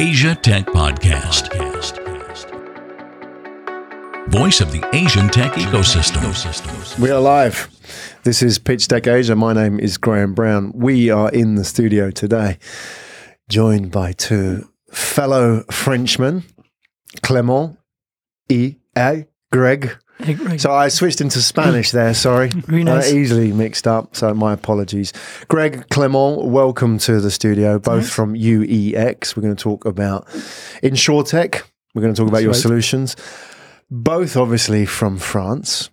Asia Tech Podcast. Voice of the Asian tech ecosystem. We are live. This is Pitch Deck Asia. My name is Graham Brown. We are in the studio today, joined by two fellow Frenchmen, Clement E. A. Greg. Greg. So I switched into Spanish there, sorry. Very nice. Uh, easily mixed up, so my apologies. Greg Clement, welcome to the studio, both from UEX. We're going to talk about InsurTech. We're going to talk about your right. solutions. Both obviously from France.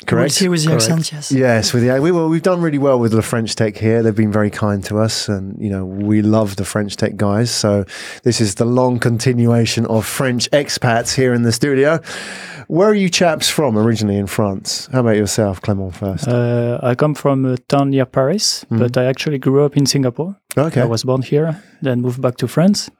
We'll Correct? see with the Correct. accent, yes. Yes, with the we well, we've done really well with the French Tech here. They've been very kind to us, and you know we love the French Tech guys. So this is the long continuation of French expats here in the studio. Where are you chaps from originally in France? How about yourself, Clement? First, Uh, I come from a town near Paris, Mhm. but I actually grew up in Singapore. okay, I was born here, then moved back to France.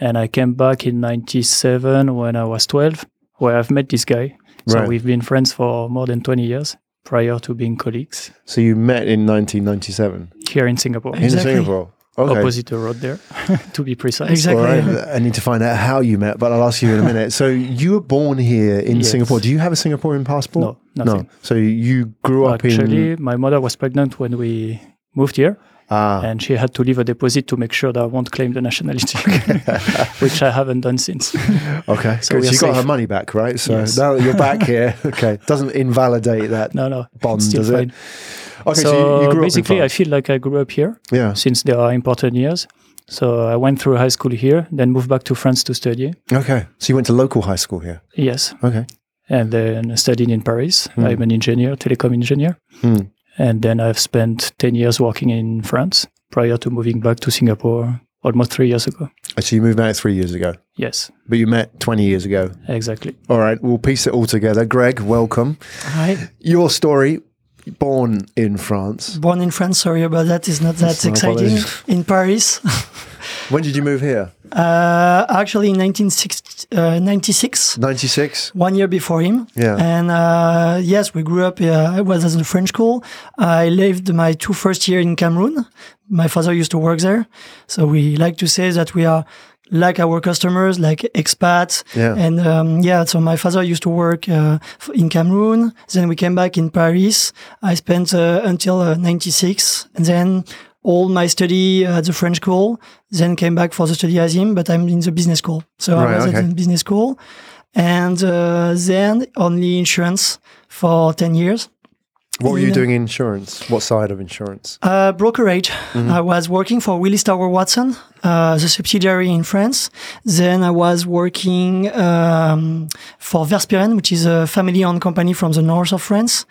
And I came back in 97 when I was 12, where I've met this guy. So Right. we've been friends for more than 20 years prior to being colleagues so you met in 1997 here in Singapore, in Singapore. Okay. opposite the road there, to be precise. Exactly. All right. I need to find out how you met, but I'll ask you in a minute. So you were born here in Yes. Singapore. Do you have a Singaporean passport? No, nothing. No. So you grew up Actually, my mother was pregnant when we moved here, ah. and she had to leave a deposit to make sure that I won't claim the nationality, which I haven't done since. Okay, So So you got her money back, right? So Yes. now that you're back here, okay, doesn't invalidate that No, no, bond, does fine. it? Okay, so, so you, you basically, I feel like I grew up here yeah. since there are important years. So I went through high school here, then moved back to France to study. Okay, so you went to local high school here. Yes, Okay. and then studied in Paris. Hmm. I'm an engineer, telecom engineer, Hmm. And then I've spent ten years working in France prior to moving back to Singapore almost three years ago. Oh, so you moved back three years ago, Yes, but you met 20 years ago. exactly. All right, we'll piece it all together. Greg, welcome. Hi. Your story, born in France. Born in France, sorry about that. It's not that That's exciting. apologies. In Paris. When did you move here? Uh, actually, in 1996, 96? one year before him. Yeah. And uh, yes, we grew up. Uh, I was at a French school. I lived my two first year in Cameroon. My father used to work there, so we like to say that we are like our customers, like expats. Yeah. And um, yeah, so my father used to work uh, in Cameroon. Then we came back in Paris. I spent uh, until uh, 96, and then all my study at the French school. Then came back for the study as him, but I'm in the business school. So Right, I was okay. at the business school, and uh, then only insurance for 10 years. What were you doing in insurance? What side of insurance? Uh, brokerage. Mm-hmm. I was working for Willis Tower Watson, uh, the subsidiary in France. Then I was working um, for Verspieren, which is a family-owned company from the north of France,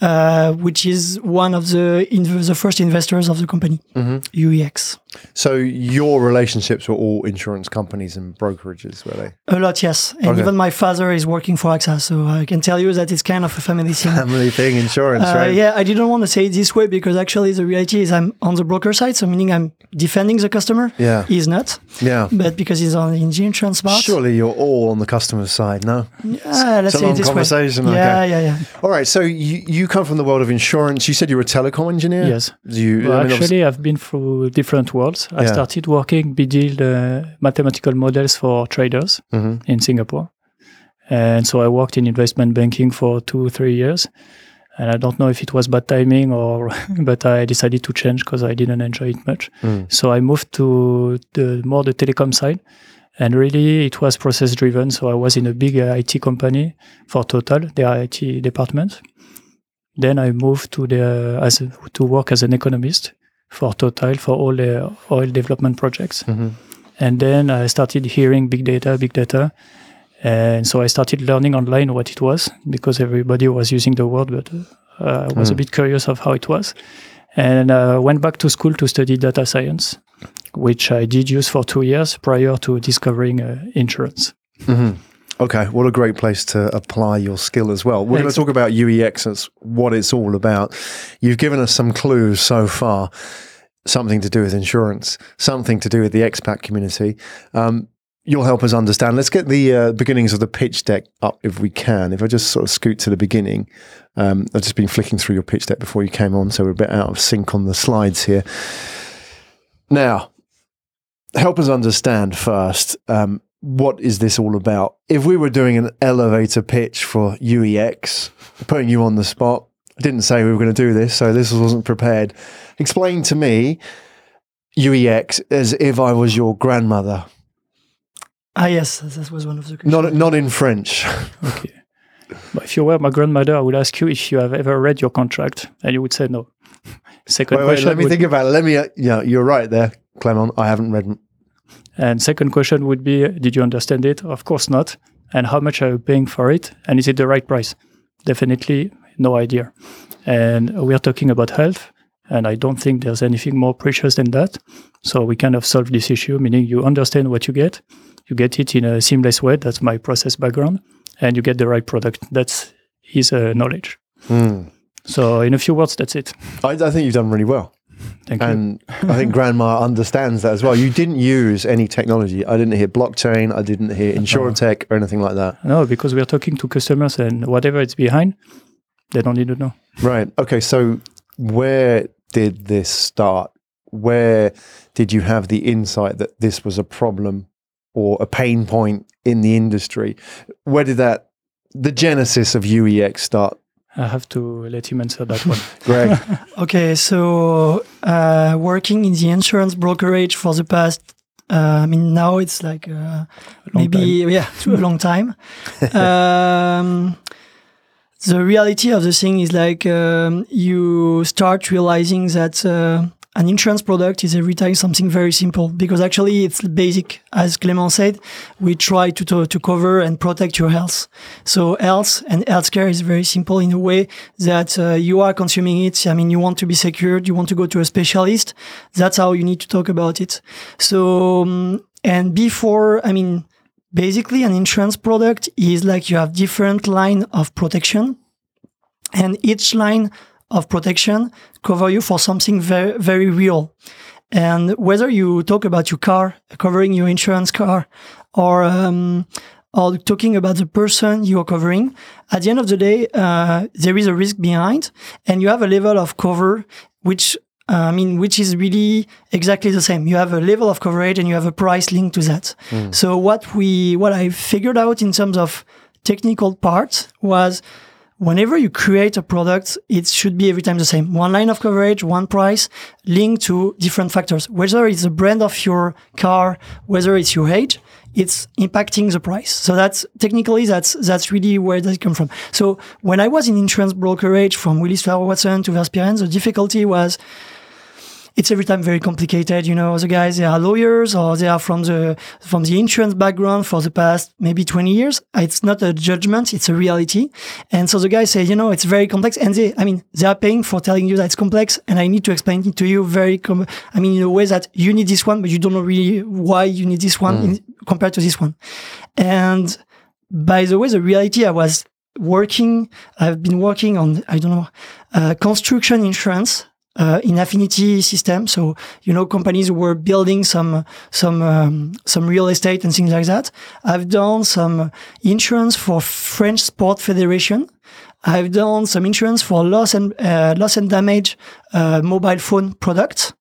uh, which is one of the the first investors of the company, Mm-hmm. UEX. So your relationships were all insurance companies and brokerages, were they? A lot, yes. And Okay. even my father is working for AXA, so I can tell you that it's kind of a family thing. Family thing, insurance, Uh, right? yeah, I didn't want to say it this way because actually the reality is I'm on the broker side, so meaning I'm defending the customer. Yeah. He's not, Yeah. but because he's on in the insurance part. Surely you're all on the customer's side, no? Ah, let's It's a say long it this conversation, way. Yeah, okay. yeah, yeah. All right. So you, you come from the world of insurance. You said you were a telecom engineer. Yes. Do you? Well, I mean, actually, I've been through different worlds. I Yeah. started working BDL uh, mathematical models for traders Mhm. in Singapore. And so I worked in investment banking for two, three years. And I don't know if it was bad timing or, but I decided to change because I didn't enjoy it much. Mm. So I moved to the more the telecom side. And really, it was process driven. So I was in a big uh, IT company for Total, their IT department. Then I moved to the as to work as an economist for Total for all the oil development projects. Mhm. And then I started hearing big data, big data. And so I started learning online what it was because everybody was using the word, but uh, I was a bit curious of how it was. And uh, went back to school to study data science, which I did use for two years prior to discovering uh, insurance. Mhm. Okay, what a great place to apply your skill as well. We're going to talk about UEX, that's what it's all about. You've given us some clues so far something to do with insurance, something to do with the expat community. Um, you'll help us understand. Let's get the uh, beginnings of the pitch deck up if we can. If I just sort of scoot to the beginning, um, I've just been flicking through your pitch deck before you came on, so we're a bit out of sync on the slides here. Now, help us understand first um, what is this all about? If we were doing an elevator pitch for UEX, putting you on the spot, I didn't say we were going to do this, so this wasn't prepared. Explain to me UEX as if I was your grandmother. Ah, yes, that was one of the questions. Not not in French. Okay. But if you were my grandmother, I would ask you if you have ever read your contract, and you would say no. Second wait, wait, question. let me would think about it. Let me. Uh, yeah, you're right there, Clement. I haven't read. m- And second question would be, did you understand it? Of course not. And how much are you paying for it? And is it the right price? Definitely no idea. And we are talking about health. And I don't think there's anything more precious than that. So we kind of solve this issue, meaning you understand what you get. You get it in a seamless way. That's my process background. And you get the right product. That's his uh, knowledge. Hmm. So in a few words, that's it. I, I think you've done really well. Thank you. And I think Grandma understands that as well. You didn't use any technology. I didn't hear blockchain. I didn't hear insurtech or anything like that. No, because we are talking to customers and whatever it's behind, they don't need to know. Right. Okay. So where did this start? Where did you have the insight that this was a problem or a pain point in the industry? Where did that, the genesis of UEX start? I have to let him answer that one. Greg? Okay, so uh, working in the insurance brokerage for the past, uh, I mean, now it's like uh, maybe, yeah, to a long time. um, the reality of the thing is like um, you start realizing that uh, an insurance product is every time something very simple because actually it's basic. As Clement said, we try to, to, to cover and protect your health. So health and healthcare is very simple in a way that uh, you are consuming it. I mean, you want to be secured, you want to go to a specialist. That's how you need to talk about it. So, um, and before, I mean, basically an insurance product is like you have different line of protection and each line of protection cover you for something very, very real. And whether you talk about your car, covering your insurance car, or um, or talking about the person you are covering, at the end of the day, uh, there is a risk behind, and you have a level of cover which uh, I mean, which is really exactly the same. You have a level of coverage and you have a price linked to that. So what we, what I figured out in terms of technical parts was whenever you create a product, it should be every time the same. One line of coverage, one price, linked to different factors. Whether it's the brand of your car, whether it's your age, it's impacting the price. So that's technically that's that's really where that come from. So when I was in insurance brokerage from Willis Towers Watson to Verspieren, the difficulty was it's every time very complicated. You know, the guys they are lawyers or they are from the from the insurance background for the past maybe 20 years. It's not a judgment; it's a reality. And so the guys say, you know, it's very complex, and they, I mean, they are paying for telling you that it's complex, and I need to explain it to you very, com- I mean, in a way that you need this one, but you don't know really why you need this one in, compared to this one. And by the way, the reality I was working, I've been working on, I don't know, uh, construction insurance uh, in affinity system. So you know, companies were building some some um, some real estate and things like that. I've done some insurance for French Sport Federation. I've done some insurance for loss and uh, loss and damage uh, mobile phone products.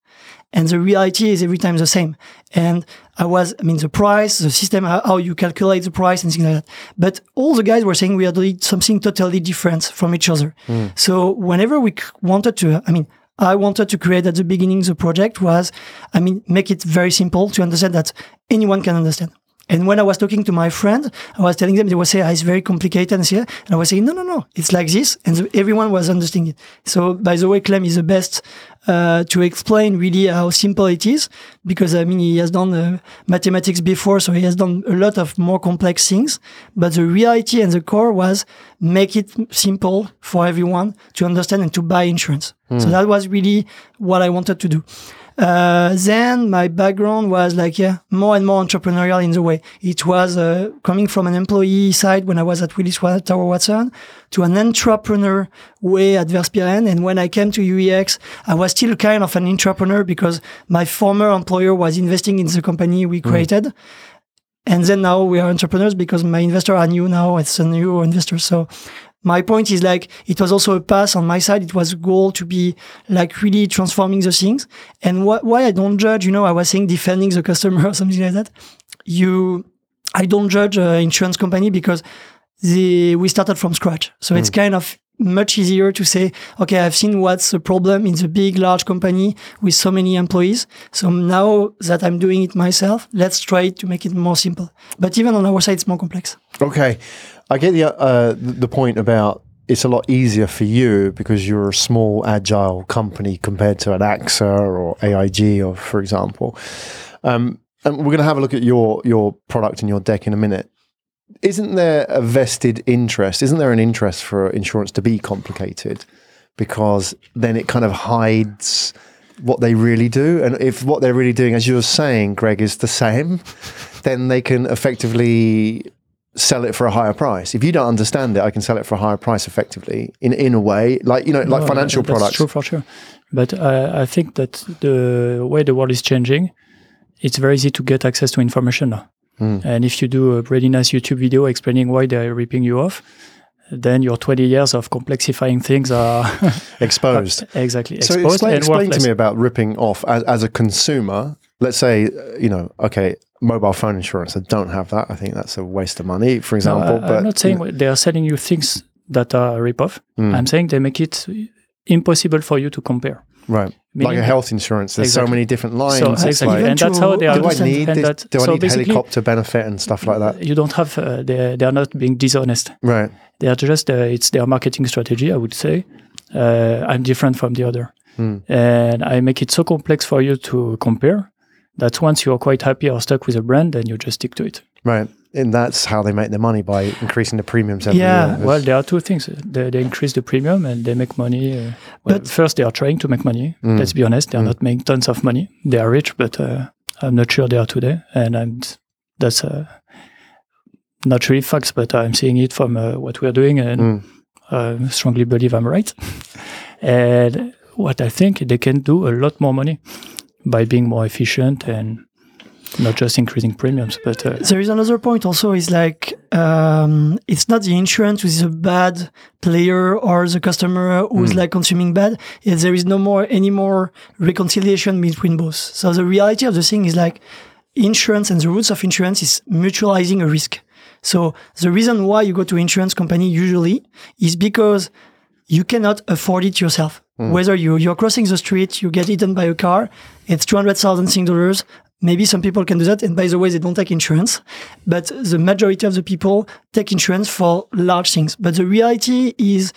And the reality is every time the same. And I was, I mean, the price, the system, how, you calculate the price and things like that. But all the guys were saying we are doing something totally different from each other. So whenever we wanted to, I mean, I wanted to create at the beginning the project was, I mean, make it very simple to understand that anyone can understand. And when I was talking to my friend, I was telling them they would say ah, it's very complicated and so and I was saying no, no, no, it's like this, and everyone was understanding it. So by the way, Clem is the best uh, to explain really how simple it is because I mean he has done uh, mathematics before, so he has done a lot of more complex things. But the reality and the core was make it simple for everyone to understand and to buy insurance. So that was really what I wanted to do. Uh, then my background was like, yeah, more and more entrepreneurial in the way. It was uh, coming from an employee side when I was at Willis Tower Watson to an entrepreneur way at Verspieren. And when I came to UEX, I was still kind of an entrepreneur because my former employer was investing in the company we created. And then now we are entrepreneurs because my investor are new now. It's a new investor. So my point is like it was also a pass on my side. It was a goal to be like really transforming the things. And wh- why I don't judge, you know, I was saying defending the customer or something like that. You, I don't judge an insurance company because the we started from scratch. So it's mm. kind of much easier to say, okay, I've seen what's the problem in the big, large company with so many employees. So now that I'm doing it myself, let's try to make it more simple. But even on our side, it's more complex. Okay, I get the uh, the point about it's a lot easier for you because you're a small, agile company compared to an AXA or AIG, or for example. Um, and we're going to have a look at your your product and your deck in a minute. Isn't there a vested interest? Isn't there an interest for insurance to be complicated? Because then it kind of hides what they really do. And if what they're really doing, as you were saying, Greg, is the same, then they can effectively sell it for a higher price. If you don't understand it, I can sell it for a higher price effectively in in a way, like you know, like No, financial that- that's products. True for sure. But uh, I think that the way the world is changing, it's very easy to get access to information now. Hmm. And if you do a really nice YouTube video explaining why they're ripping you off, then your 20 years of complexifying things are Exposed. exactly So exposed explain, explain to me about ripping off as, as a consumer. Let's say, you know, okay, mobile phone insurance. I don't have that. I think that's a waste of money, for No, example. I, but am not saying they are selling you things that are a rip-off. Mm. I'm saying they make it impossible for you to compare. right, like Meaning a health insurance. There's so many different lines. So exactly, like, and that's how they are. do I need this? that- Do I so need helicopter benefit and stuff like that? You don't have. Uh, they they are not being dishonest. Right. They are just. Uh, it's their marketing strategy. I would say. Uh, I'm different from the other, Hmm. and I make it so complex for you to compare that once you are quite happy or stuck with a brand, then you just stick to it. Right. And that's how they make their money by increasing the premiums every Yeah. year. Well, there are two things. They, they increase the premium and they make money. Uh, well, But- first, they are trying to make money. Mm. Let's be honest, they are Mm. not making tons of money. They are rich, but uh, I'm not sure they are today. And I'm, that's uh, not really facts, but I'm seeing it from uh, what we're doing, and Mm. I strongly believe I'm right. and what I think they can do a lot more money by being more efficient and not just increasing premiums, but uh, There is another point also is like um, it's not the insurance who is a bad player or the customer who's Mm. like consuming bad. It's, there is no more any more reconciliation between both. So the reality of the thing is like insurance and the roots of insurance is mutualizing a risk. So the reason why you go to insurance company usually is because you cannot afford it yourself. Hmm. Whether you you're crossing the street, you get eaten by a car, it's two hundred thousand Sing dollars. Maybe some people can do that, and by the way, they don't take insurance. But the majority of the people take insurance for large things. But the reality is,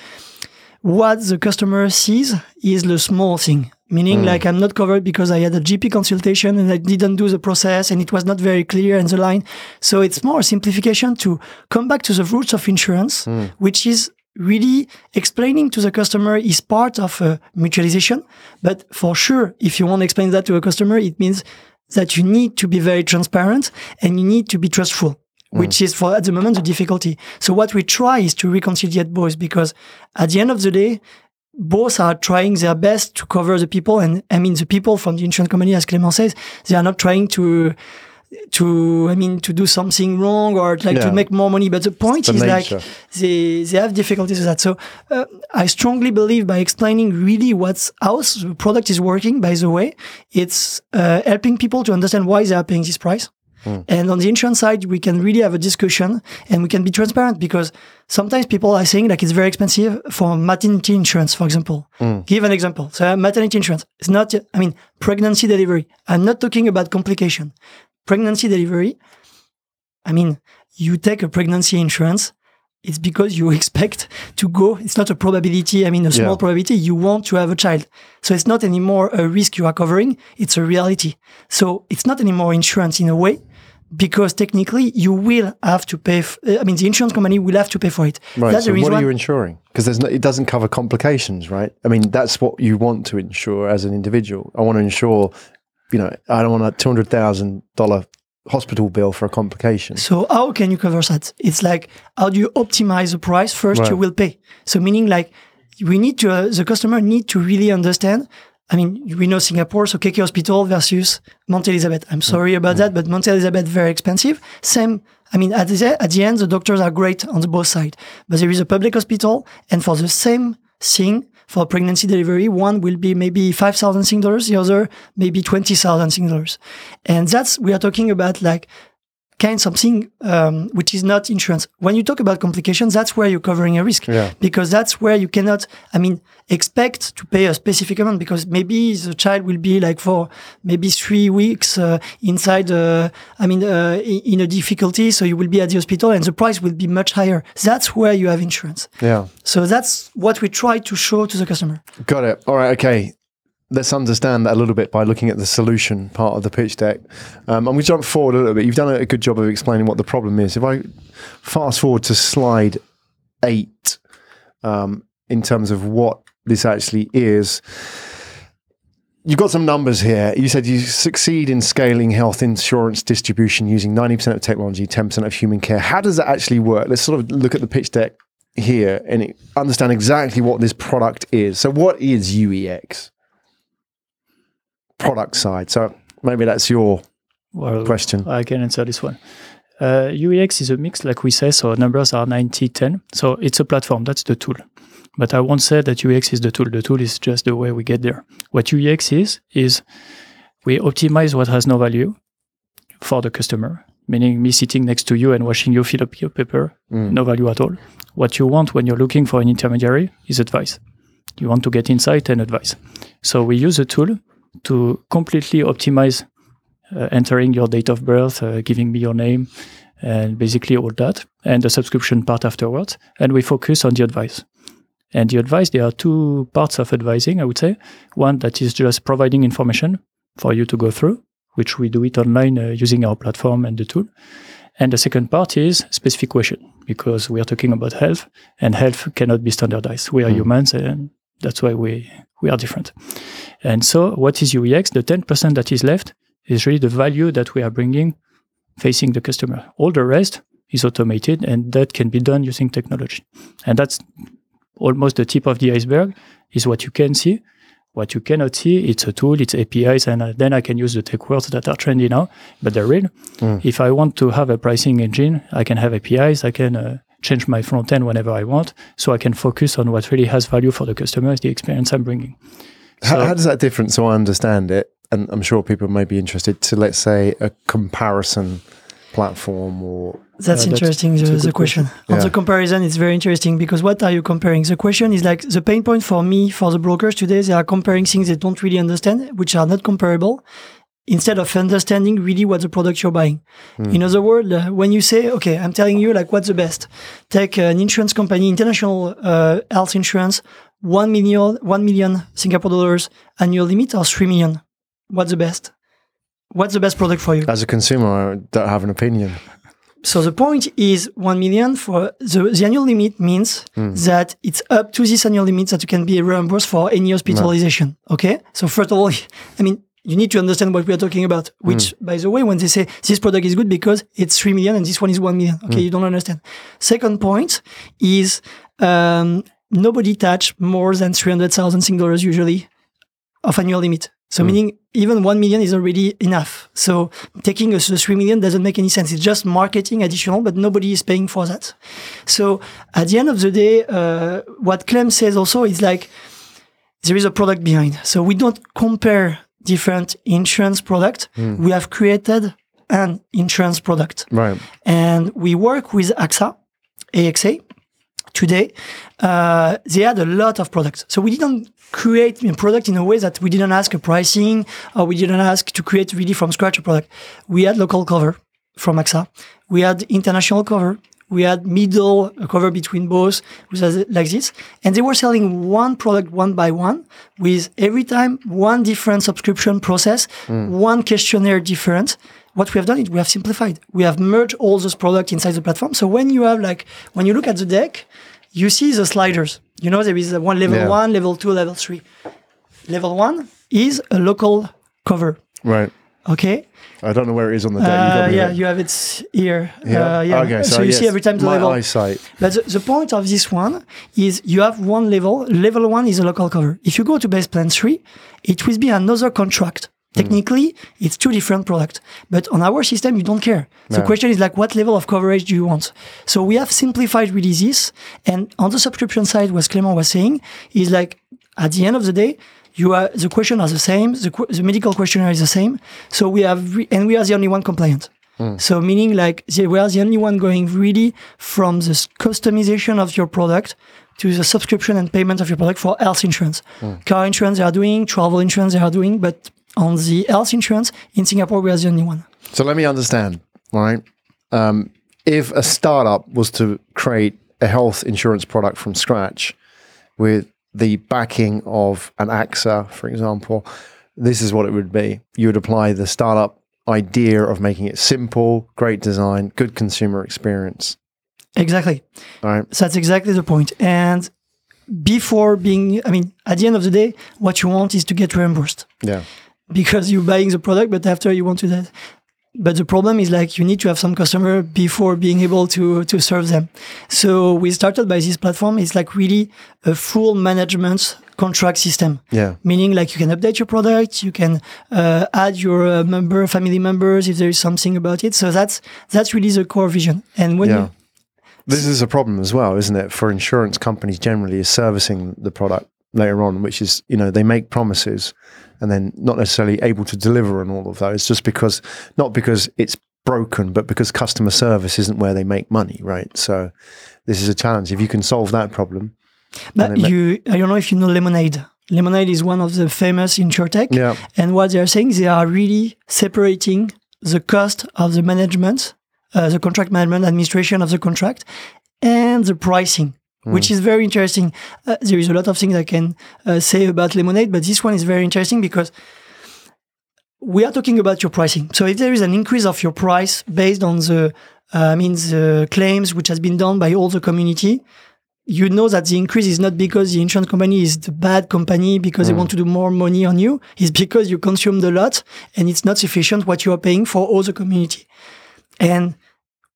what the customer sees is the small thing. Meaning, hmm. like I'm not covered because I had a GP consultation and I didn't do the process and it was not very clear in the line. So it's more a simplification to come back to the roots of insurance, hmm. which is really explaining to the customer is part of a mutualization. But for sure, if you want to explain that to a customer, it means that you need to be very transparent and you need to be trustful, mm. which is for at the moment the difficulty. So what we try is to reconcile both because at the end of the day, both are trying their best to cover the people. And I mean, the people from the insurance company, as Clément says, they are not trying to, to, I mean, to do something wrong or like Yeah. to make more money. But the point the is nature. like, they, they have difficulties with that. So uh, I strongly believe by explaining really what's how the product is working, by the way, it's uh, helping people to understand why they are paying this price. And on the insurance side, we can really have a discussion and we can be transparent because sometimes people are saying like it's very expensive for maternity insurance, for example. Give an example. So maternity insurance is not, I mean, pregnancy delivery. I'm not talking about complication. Pregnancy delivery. I mean, you take a pregnancy insurance. It's because you expect to go. It's not a probability. I mean, a small Yeah. probability. You want to have a child. So it's not anymore a risk you are covering. It's a reality. So it's not anymore insurance in a way because technically you will have to pay. F- I mean, the insurance company will have to pay for it. Right. That's so the what are you insuring? Because there's no, it doesn't cover complications, right? I mean, that's what you want to insure as an individual. I want to insure, you know, I don't want a two hundred thousand dollar hospital bill for a complication. So how can you cover that? It's like how do you optimize the price? First, you will pay. So meaning like we need to uh, the customer need to really understand I mean, we know Singapore, so KK Hospital versus Mount Elizabeth. I'm sorry about that, but Mount Elizabeth very expensive. Same. I mean, at the, at the end, the doctors are great on the both side, but there is a public hospital, and for the same thing, for pregnancy delivery, one will be maybe 5,000 Sing dollars, the other maybe 20,000 Sing dollars. And that's, we are talking about like kind something um, which is not insurance. When you talk about complications, that's where you're covering a risk Yeah. because that's where you cannot, I mean, expect to pay a specific amount because maybe the child will be like for maybe three weeks uh, inside, uh, I mean, uh, in a difficulty. So you will be at the hospital and the price will be much higher. That's where you have insurance. Yeah. So that's what we try to show to the customer. Got it. All right. Okay. Let's understand that a little bit by looking at the solution part of the pitch deck. Um, I'm going to jump forward a little bit. You've done a good job of explaining what the problem is. If I fast forward to slide eight, um, in terms of what this actually is, you've got some numbers here. You said you succeed in scaling health insurance distribution using 90% of technology, 10% of human care. How does that actually work? Let's sort of look at the pitch deck here and understand exactly what this product is. So, what is UEX? Product side. So, maybe that's your Well, question. I can answer this one. Uh, UEX is a mix, like we say, so numbers are 90 10. So it's a platform, that's the tool. But I won't say that UEX is the tool. The tool is just the way we get there. What UEX is, is we optimize what has no value for the customer, meaning me sitting next to you and watching you fill up your paper, Mm. no value at all. What you want when you're looking for an intermediary is advice. You want to get insight and advice. So we use a tool to completely optimize uh, entering your date of birth, uh, giving me your name, and basically all that, and the subscription part afterwards. And we focus on the advice. And the advice, there are two parts of advising, I would say. One that is just providing information for you to go through, which we do it online uh, using our platform and the tool. And the second part is specific question, because we are talking about health, and health cannot be standardized. We are humans, and that's why we, we are different. And so, what is UEX? The 10% that is left is really the value that we are bringing facing the customer. All the rest is automated and that can be done using technology. And that's almost the tip of the iceberg is what you can see. What you cannot see, it's a tool, it's APIs, and uh, then I can use the tech words that are trendy now, but they're real. If I want to have a pricing engine, I can have APIs, I can uh, change my front end whenever I want, so I can focus on what really has value for the customer, is the experience I'm bringing. How, So- how does that differ, so I understand it? And I'm sure people may be interested to, let's say, a comparison platform or. That's Yeah, that's- interesting, that's a the, good the question. On Yeah. the comparison, it's very interesting because what are you comparing? The question is like the pain point for me, for the brokers today, they are comparing things they don't really understand, which are not comparable, instead of understanding really what the product you're buying. In other words, uh, when you say, okay, I'm telling you like what's the best, take an insurance company, international uh, health insurance, 1 million, 1 million Singapore dollars annual limit or 3 million. What's the best? What's the best product for you? As a consumer, I don't have an opinion. So the point is 1 million for the, the annual limit means that it's up to this annual limit that you can be reimbursed for any hospitalization. Okay. So first of all, I mean, you need to understand what we are talking about, which by the way, when they say this product is good because it's 3 million and this one is 1 million. Okay. You don't understand. Second point is, um, nobody touch more than 300,000 Sing dollars usually of annual limit. So meaning even 1 million is already enough. So taking a, the 3 million doesn't make any sense. It's just marketing additional, but nobody is paying for that. So at the end of the day, uh, what Clem says also is like, there is a product behind. So we don't compare different insurance product. We have created an insurance product Right. and we work with AXA, AXA today. Uh, they had a lot of products. So we didn't create a product in a way that we didn't ask a pricing or we didn't ask to create really from scratch a product. We had local cover from AXA. We had international cover. We had middle a cover between both, which was like this. And they were selling one product one by one with every time one different subscription process, hmm. one questionnaire different. What we have done is we have simplified. We have merged all those products inside the platform. So when you have like, when you look at the deck, you see the sliders. You know, there is a one level Yeah. one, level two, level three. Level one is a local cover. Right. Okay. I don't know where it is on the day. You Uh, me yeah, you have it here. Yeah. Uh, yeah. Okay. So, you see every time the my level. eyesight. But the, the point of this one is you have one level. Level one is a local cover. If you go to base plan three, it will be another contract. Technically, it's two different products. But on our system, you don't care. The question is like, what level of coverage do you want? So we have simplified really this. And on the subscription side, what Clément was saying is like, at the end of the day, you are the question are the same. The, the medical questionnaire is the same. So we have, re- and we are the only one compliant. So meaning like the, we are the only one going really from the customization of your product to the subscription and payment of your product for health insurance. Car insurance they are doing, travel insurance they are doing, but on the health insurance in Singapore we are the only one. So let me understand, right? Um, if a startup was to create a health insurance product from scratch with the backing of an AXA, for example, this is what it would be. You would apply the startup idea of making it simple, great design, good consumer experience. Exactly. All right. So that's exactly the point. And before being, I mean, at the end of the day, what you want is to get reimbursed. Yeah. because you're buying the product, but after you want to that. But the problem is like you need to have some customer before being able to to serve them. So we started by this platform. It's like really a full management contract system, Yeah. meaning like you can update your product, you can uh, add your uh, member, family members if there is something about it. So that's that's really the core vision. And when Yeah. you, This is a problem as well, isn't it? For insurance companies generally is servicing the product later on, which is, you know, they make promises and then not necessarily able to deliver on all of those just because not because it's broken, but because customer service isn't where they make money, right? So this is a challenge. If you can solve that problem. but you, I don't know if you know Lemonade. Lemonade is one of the famous insurtech. Yeah. And what they are saying, they are really separating the cost of the management, uh, the contract management administration of the contract, and the pricing, which is very interesting. Uh, there is a lot of things I can uh, say about Lemonade, but this one is very interesting because we are talking about your pricing. So if there is an increase of your price based on the, uh, I mean, the claims which has been done by all the community, you know that the increase is not because the insurance company is the bad company because they want to do more money on you. It's because you consumed a lot and it's not sufficient what you are paying for all the community. And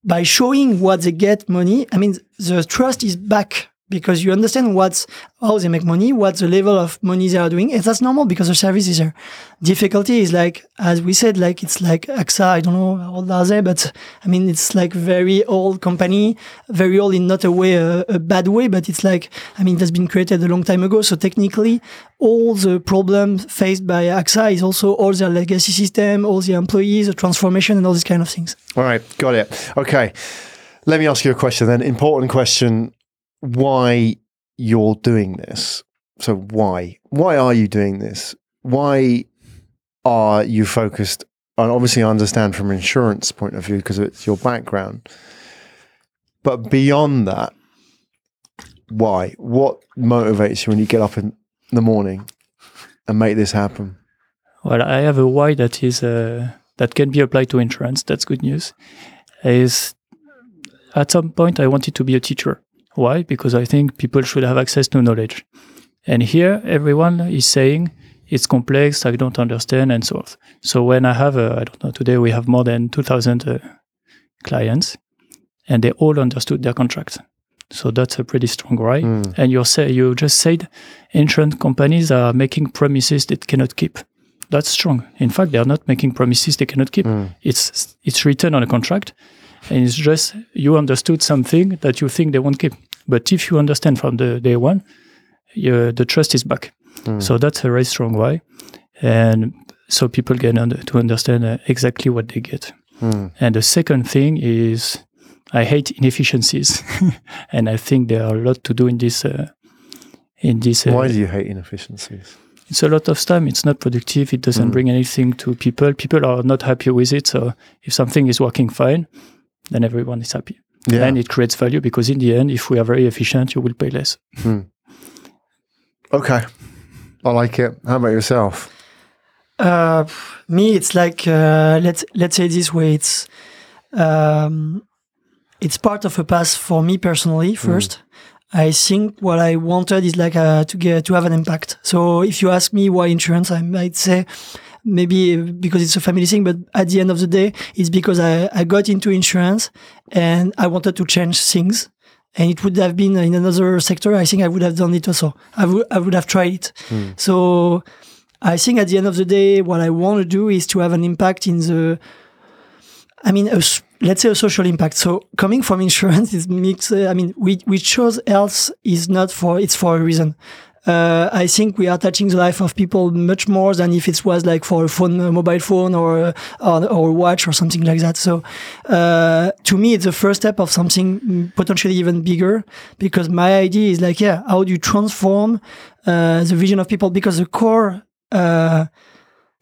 by showing what they get money, I mean, the trust is back because you understand what's, how they make money, what's the level of money they are doing. And that's normal because the service is there. Difficulty is like, as we said, like it's like AXA, I don't know how old are they, but I mean, it's like very old company, very old in not a way, a, a bad way, but it's like, I mean, that's been created a long time ago. So technically, all the problems faced by AXA is also all their legacy system, all the employees, the transformation and all these kind of things. All right, got it. Okay. Let me ask you a question then. Important question why you're doing this. So why? Why are you doing this? Why are you focused and obviously I understand from an insurance point of view because it's your background. But beyond that, why? What motivates you when you get up in the morning and make this happen? Well, I have a why that is uh, that can be applied to insurance. That's good news. Is at some point I wanted to be a teacher. Why? Because I think people should have access to knowledge. And here, everyone is saying it's complex, I don't understand, and so on. So when I have, a, I don't know, today we have more than 2,000 uh, clients, and they all understood their contract. So that's a pretty strong right. Mm. And you say you just said insurance companies are making promises that cannot keep. That's strong. In fact, they are not making promises they cannot keep. Mm. It's it's written on a contract, and it's just you understood something that you think they won't keep. But if you understand from the day one, you, the trust is back. Mm. So that's a very strong why, and so people get under, to understand uh, exactly what they get. Mm. And the second thing is, I hate inefficiencies, and I think there are a lot to do in this. Uh, in this, uh, Why do you hate inefficiencies? it's a lot of time. It's not productive. It doesn't Mm. bring anything to people. People are not happy with it. So if something is working fine, then everyone is happy, Yeah. and it creates value because in the end, if we are very efficient, you will pay less. Okay. I like it. How about yourself? Uh, me, it's like uh, let's let's say this way. It's um, it's part of a path for me personally. First, I think what I wanted is like uh, to get to have an impact. So if you ask me why insurance, I might say maybe because it's a family thing, but at the end of the day, it's because I, I got into insurance and I wanted to change things. And it would have been in another sector. I think I would have done it also. I would, I would have tried it. Hmm. So I think at the end of the day, what I want to do is to have an impact in the, I mean, a let's say a social impact. So coming from insurance is mixed. I mean, we, we chose health is not for, it's for a reason. Uh, I think we are touching the life of people much more than if it was like for a phone, a mobile phone or, or, or watch or something like that. So, uh, to me, it's the first step of something potentially even bigger because my idea is like, yeah, how do you transform, uh, the vision of people? Because the core, uh,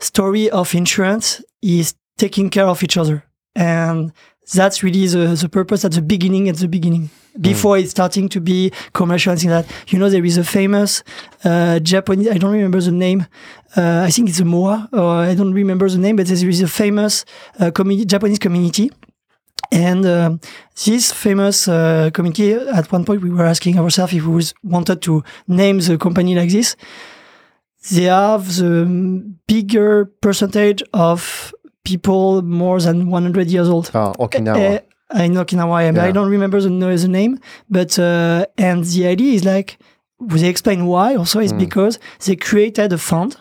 story of insurance is taking care of each other. And that's really the, the purpose at the beginning, at the beginning, before it's starting to be commercial and things like that. You know, there is a famous uh, Japanese, I don't remember the name. Uh, I think it's a moai, or I don't remember the name, but there is a famous uh, community, Japanese community. And um, this famous uh, community, at one point, we were asking ourselves if we was wanted to name the company like this they have the bigger percentage of people more than 100 years old. Oh, Okinawa. Uh, in Okinawa, yeah. I don't remember the, the name. But uh, and the idea is like they explain why. Also, is because they created a fund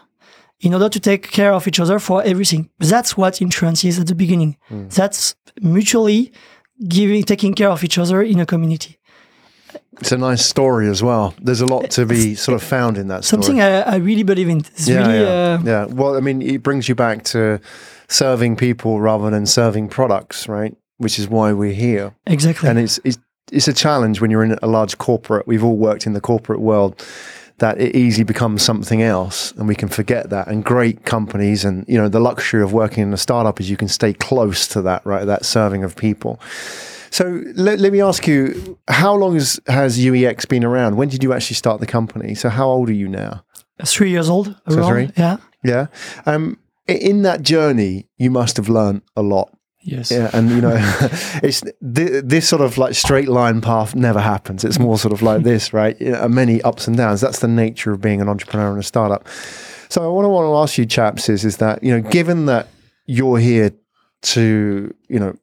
in order to take care of each other for everything. That's what insurance is at the beginning. Hmm. That's mutually giving, taking care of each other in a community. It's a nice story as well. There's a lot to be sort of found in that story. Something I, I really believe in. It's yeah, really, yeah, uh, yeah. Well, I mean, it brings you back to serving people rather than serving products, right? Which is why we're here. exactly. And it's it's it's a challenge when you're in a large corporate. We've all worked in the corporate world. That it easily becomes something else, and we can forget that. And great companies, and you know, the luxury of working in a startup is you can stay close to that, right? That serving of people. So let, let me ask you, how long has, has UEX been around? When did you actually start the company? So how old are you now? three years old. So around, three? Yeah. Yeah. Um, in that journey, you must have learned a lot. Yes. Yeah, and you know, it's th- this sort of like straight line path never happens. It's more sort of like this, right? You know, many ups and downs. That's the nature of being an entrepreneur and a startup. So, what I want to ask you, chaps, is is that you know, given that you're here to, you know,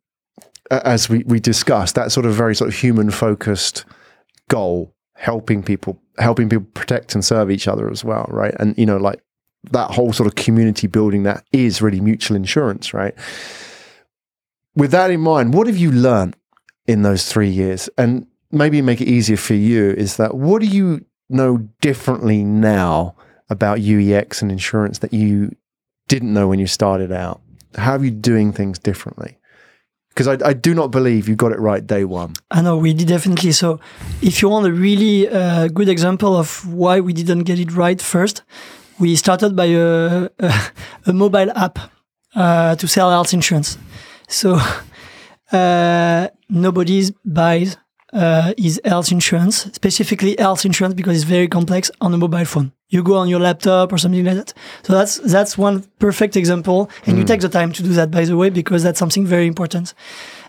as we we discussed, that sort of very sort of human focused goal, helping people, helping people protect and serve each other as well, right? And you know, like that whole sort of community building that is really mutual insurance, right? With that in mind, what have you learned in those three years? And maybe make it easier for you is that what do you know differently now about UEX and insurance that you didn't know when you started out? How are you doing things differently? Because I, I do not believe you got it right day one. I know we did definitely. So, if you want a really uh, good example of why we didn't get it right first, we started by a, a, a mobile app uh, to sell health insurance. So, uh, nobody buys uh, his health insurance, specifically health insurance, because it's very complex on a mobile phone. You go on your laptop or something like that. So that's that's one perfect example, and you take the time to do that, by the way, because that's something very important.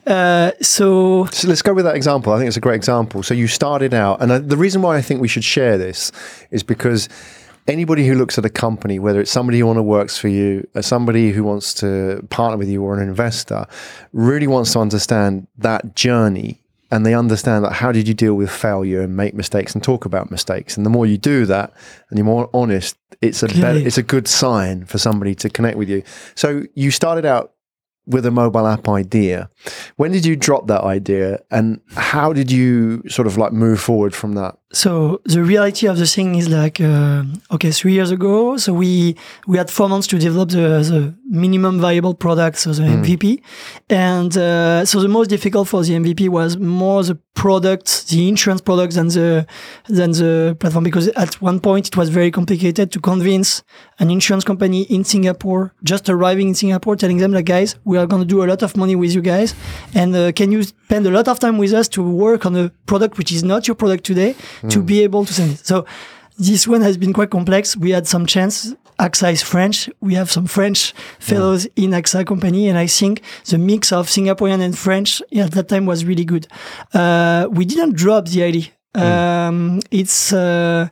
Uh, so So let's go with that example. I think it's a great example. So you started out, and I, the reason why I think we should share this is because anybody who looks at a company, whether it's somebody who works for you, or somebody who wants to partner with you, or an investor, really wants to understand that journey. And they understand that how did you deal with failure and make mistakes and talk about mistakes. And the more you do that, and you're more honest, it's a better, it's a good sign for somebody to connect with you. So you started out with a mobile app idea. When did you drop that idea and how did you sort of like move forward from that? So the reality of the thing is like uh, okay three years ago so we we had four months to develop the, the minimum viable product so the mvp and uh, so the most difficult for the mvp was more the product the insurance product than the than the platform because at one point it was very complicated to convince an insurance company in singapore just arriving in singapore telling them like guys we are going to do a lot of money with you guys and uh, can you spend a lot of time with us to work on a product which is not your product today to be able to send it. So this one has been quite complex. We had some chance. AXA is French. We have some French fellows in AXA company, and I think the mix of Singaporean and French at that time was really good. Uh, we didn't drop the idea. Um, it's uh,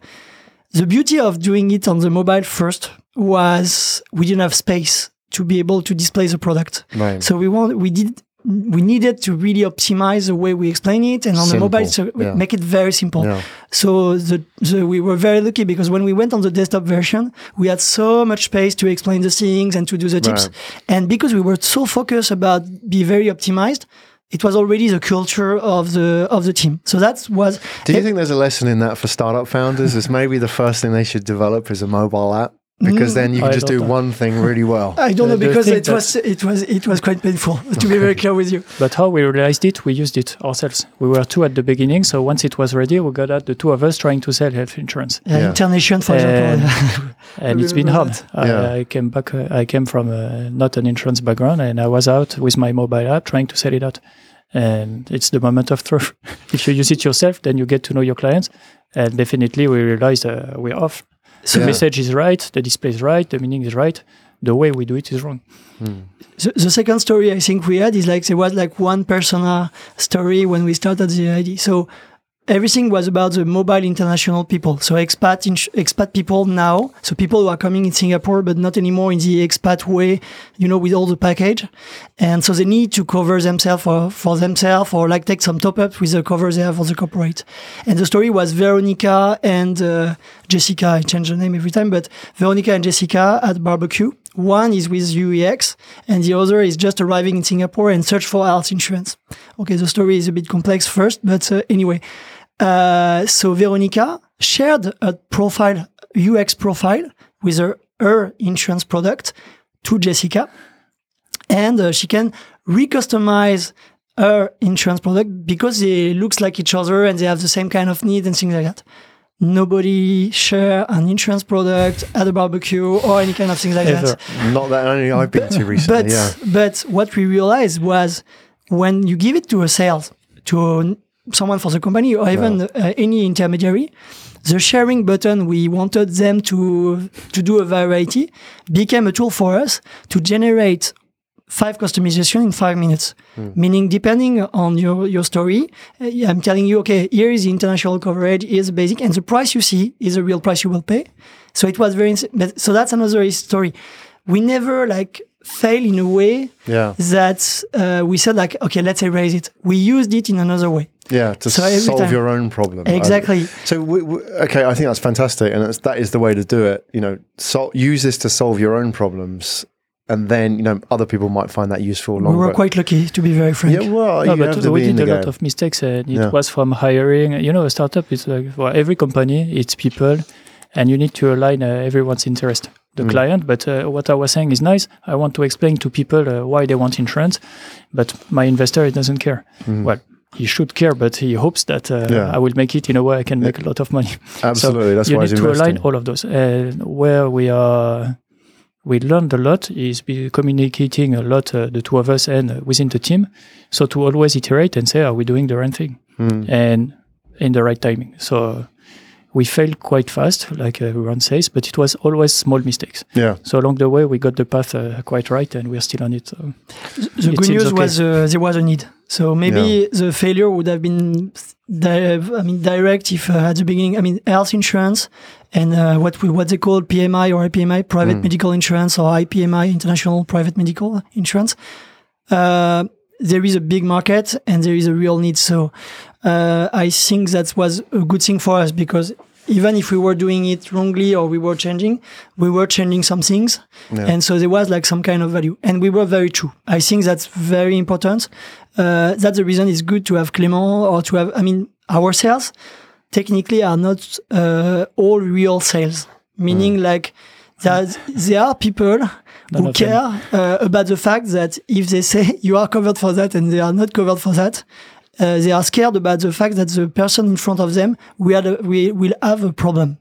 the beauty of doing it on the mobile first was we didn't have space to be able to display the product. Right. So we want we did we needed to really optimize the way we explain it and on Simple, the mobile so yeah. make it very simple. Yeah. So the, the we were very lucky because when we went on the desktop version, we had so much space to explain the things and to do the tips. Right. And because we were so focused about be very optimized, it was already the culture of the of the team. So that was Do you think there's a lesson in that for startup founders? Is maybe the first thing they should develop is a mobile app because then you can I just don't know. one thing really well. I don't know The- the because thing it was it was it was quite painful to be very clear with you. But how we realized it, we used it ourselves. We were two at the beginning, so once it was ready, we got out the two of us trying to sell health insurance. Uh, Yeah. Internation, for And- example. and it's been hard. that. I, I came back. Uh, I came from uh, not an insurance background, and I was out with my mobile app trying to sell it out. And it's the moment of truth. if you use it yourself, then you get to know your clients. And definitely, we realized uh, we're off. So The message is right, the display is right, the meaning is right. The way we do it is wrong. the, the second story I think we had is like there was like one persona story when we started the idea. So everything was about the mobile international people. So expat ins- expat people now. So people who are coming in Singapore, but not anymore in the expat way, you know, with all the package. And so they need to cover themselves for, for themselves or like take some top ups with the covers they have for the corporate. And the story was Veronica and uh, Jessica. I change the name every time, but Veronica and Jessica at barbecue. One is with UEX and the other is just arriving in Singapore and search for health insurance. Okay, the story is a bit complex first, but uh, anyway. Uh, so Veronica shared a profile, UEX profile with her, her insurance product to Jessica and uh, she can recustomize her insurance product because they looks like each other and they have the same kind of need and things like that. Nobody share an insurance product at a barbecue or any kind of things like that. Not that only I've been to recently. But yeah. but what we realized was when you give it to a sales to someone for the company or even uh, any intermediary, the sharing button we wanted them to to do a variety became a tool for us to generate five customization in five minutes. Meaning, depending on your your story, uh, I'm telling you, okay, here is the international coverage, here's the basic, and the price you see is the real price you will pay. So it was very. But, so that's another story. We never like fail in a way Yeah. that uh, we said like, okay, let's erase it. We used it in another way. Yeah, to So solve time- your own problem. Exactly. So, we, we, okay, I think that's fantastic, and that's, that is the way to do it. You know, use this to solve your own problems, and then you know other people might find that useful. we were quite lucky, to be very frank. Yeah, well, No, you but have to we be in did the a lot of mistakes, and it Yeah. was from hiring. You know, a startup is like for every company, it's people, and you need to align uh, everyone's interest. The Mm. client, but uh, what I was saying is nice. I want to explain to people uh, why they want insurance, but my investor he doesn't care. Mm. Well, he should care, but he hopes that uh, Yeah. I will make it in a way I can make a lot of money. Absolutely, that's you why need he's to investing. align all of those. And where we are, we learned a lot is be communicating a lot, uh, the two of us and uh, within the team. So to always iterate and say, are we doing the right thing Mm. and in the right timing? So we failed quite fast, like everyone says, but it was always small mistakes. Yeah, So along the way, we got the path uh, quite right, and we're still on it. So. The It good news okay. was uh, there was a need. So maybe the failure would have been, I mean, direct if uh, at the beginning. I mean, health insurance and uh, what we what they call PMI or IPMI, private medical insurance, or IPMI, international private medical insurance. Uh, there is a big market and there is a real need. So uh, I think that was a good thing for us because even if we were doing it wrongly or we were changing, we were changing some things. Yeah. And so there was like some kind of value. And we were very true. I think that's very important. Uh, that's the reason it's good to have Clément or to have, I mean, our sales technically are not uh, all real sales, meaning like that there are people who care uh, about the fact that if they say you are covered for that and they are not covered for that, uh, they are scared about the fact that the person in front of them will, we will have a problem.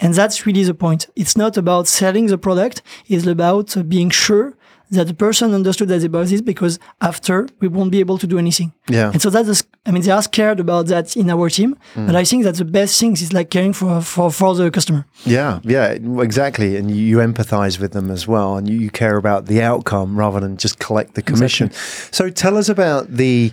And that's really the point. It's not about selling the product. It's about uh, being sure that the person understood that they bought this because after we won't be able to do anything. yeah, And so that's, I mean, they are scared about that in our team, but I think that the best thing is like caring for, for, for the customer. yeah, yeah, exactly. And you, empathize with them as well, and you, you care about the outcome rather than just collect the commission. So, tell us about the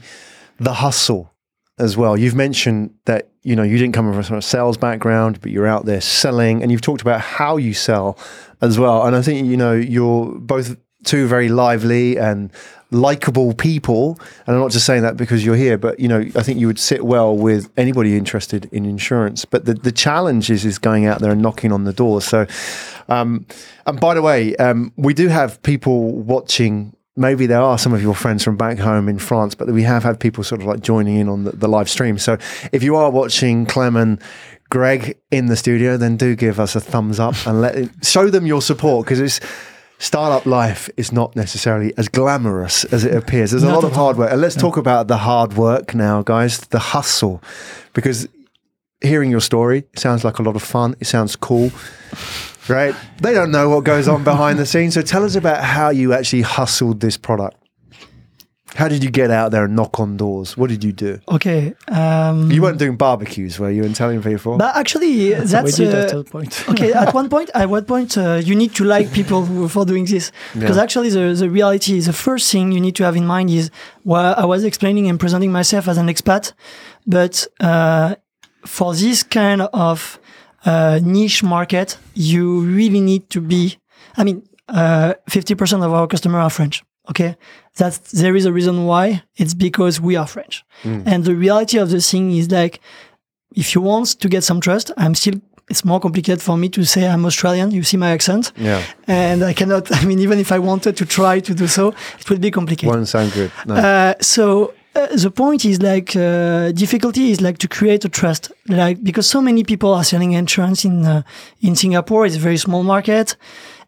the hustle as well. You've mentioned that you know you didn't come from a sales background, but you're out there selling, and you've talked about how you sell as well. And I think you know you're both two very lively and likable people. And I'm not just saying that because you're here, but you know I think you would sit well with anybody interested in insurance. But the the challenge is is going out there and knocking on the door. So. Um, and by the way, um, we do have people watching maybe there are some of your friends from back home in France, but we have had people sort of like joining in on the, the live stream. So if you are watching Clem and Greg in the studio, then do give us a thumbs up and let it, show them your support because it's startup life is not necessarily as glamorous as it appears. There's a lot of hard work. And let's talk about the hard work now, guys, the hustle, because hearing your story it sounds like a lot of fun. It sounds cool. Right? They don't know what goes on behind the scenes. So tell us about how you actually hustled this product. How did you get out there and knock on doors? What did you do? Okay. Um, You weren't doing barbecues, were you, and telling people? But actually, we that's did uh, at that point. okay. At one point, at what point uh, you need to like people who- for doing this? Because Yeah. actually, the the reality is the first thing you need to have in mind is well, I was explaining and presenting myself as an expat, but uh, for this kind of uh, niche market, you really need to be. I mean, uh, fifty percent of our customers are French. Okay, that's there is a reason why. It's because we are French, and the reality of the thing is like if you want to get some trust, I'm still. It's more complicated for me to say I'm Australian. You see my accent, yeah, and I cannot. I mean, even if I wanted to try to do so, it would be complicated. won't sound good. No. Uh, so uh, the point is like uh, difficulty is like to create a trust, like because so many people are selling insurance in uh, in Singapore. It's a very small market.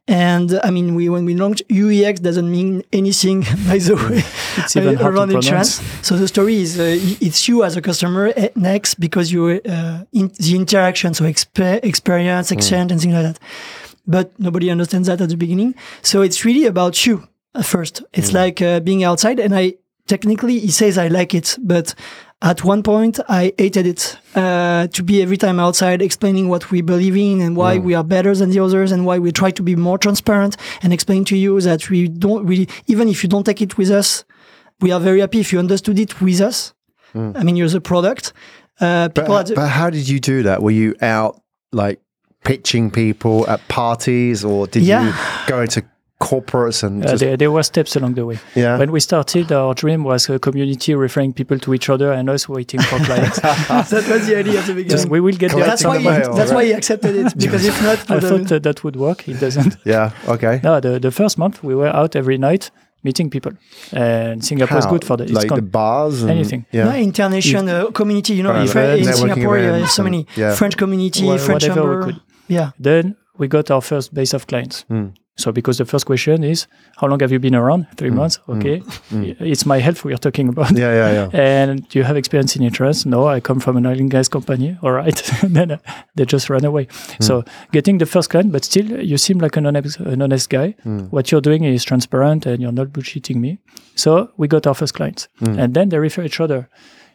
And I mean, we when we launched UEX doesn't mean anything, by the way, It's even around insurance. So the story is uh, it's you as a customer next because you uh, in the interaction, so expe- experience, exchange, and things like that. But nobody understands that at the beginning. So it's really about you at first. It's like uh, being outside, and I technically he says I like it, but at one point I hated it uh, to be every time outside explaining what we believe in and why we are better than the others and why we try to be more transparent and explain to you that we don't really even if you don't take it with us we are very happy if you understood it with us i mean you're the product uh, But, people the- but how did you do that? Were you out like pitching people at parties, or did Yeah. you go into corporates and Uh, there, there were steps along the way. yeah? When we started, our dream was a community referring people to each other and us waiting for clients. that was the idea at the beginning Just we will get there. that's Collecting why the he, mail, that's why right. he accepted it because if not I thought uh, that would work. It doesn't. yeah. Okay. No, the, the first month we were out every night meeting people, and Singapore is good for that. It's like con- the bars and anything. Yeah. No, international uh, community. You know, Right, if, like in Singapore, yeah, events so many yeah. French community, Wha- French whatever we could. Yeah, Then we got our first base of clients. Hmm. So because the first question is, how long have you been around? Three mm. months. Mm. Okay, mm. it's my health we are talking about. Yeah, yeah, yeah. And do you have experience in insurance? No, I come from an oil and gas company. All right. then uh, they just run away. So getting the first client, but still you seem like an honest, an honest guy. What you're doing is transparent and you're not bullshitting me. So we got our first clients and then they refer each other.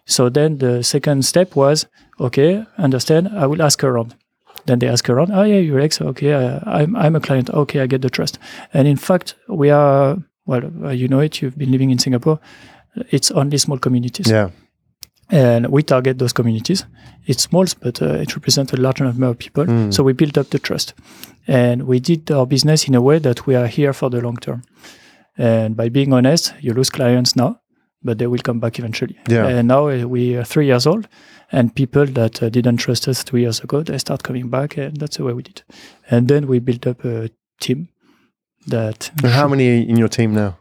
So then the second step was, okay, understand, I will ask around. Then they ask around, oh yeah, UEX, okay, uh, I'm, I'm a client, okay, I get the trust. And in fact, we are, well, uh, you know it, you've been living in Singapore, it's only small communities Yeah. and we target those communities. It's small, but uh, it represents a large number of people. So we build up the trust, and we did our business in a way that we are here for the long term. And by being honest, you lose clients now, but they will come back eventually. Yeah. And now uh, we are three years old, and people that uh, didn't trust us two years ago, they start coming back, and that's the way we did. And then we built up a team that And how many in your team now?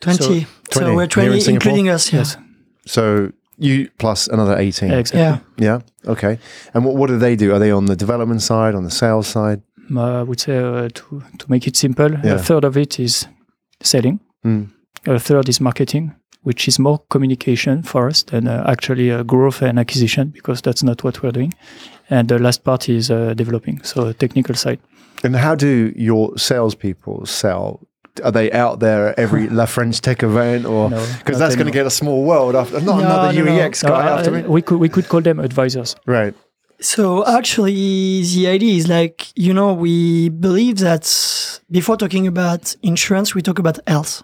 twenty. So, 20 we're here in twenty, including us. Yeah. yes, So you plus another 18. exactly. Yeah. Yeah. Okay. And what, what do they do? Are they on the development side, on the sales side? Uh, I would say uh, to to make it simple, Yeah. a third of it is selling, Mm. a third is marketing, which is more communication for us than uh, actually uh, growth and acquisition because that's not what we're doing, and the last part is uh, developing, so technical side. And how do your salespeople sell? Are they out there at every La French Tech event, or because not that's going to get a small world after? Not No, another no, no. UEX No, guy after me. we could we could call them advisors. Right. So actually, the idea is like you know we believe that before talking about insurance, we talk about health.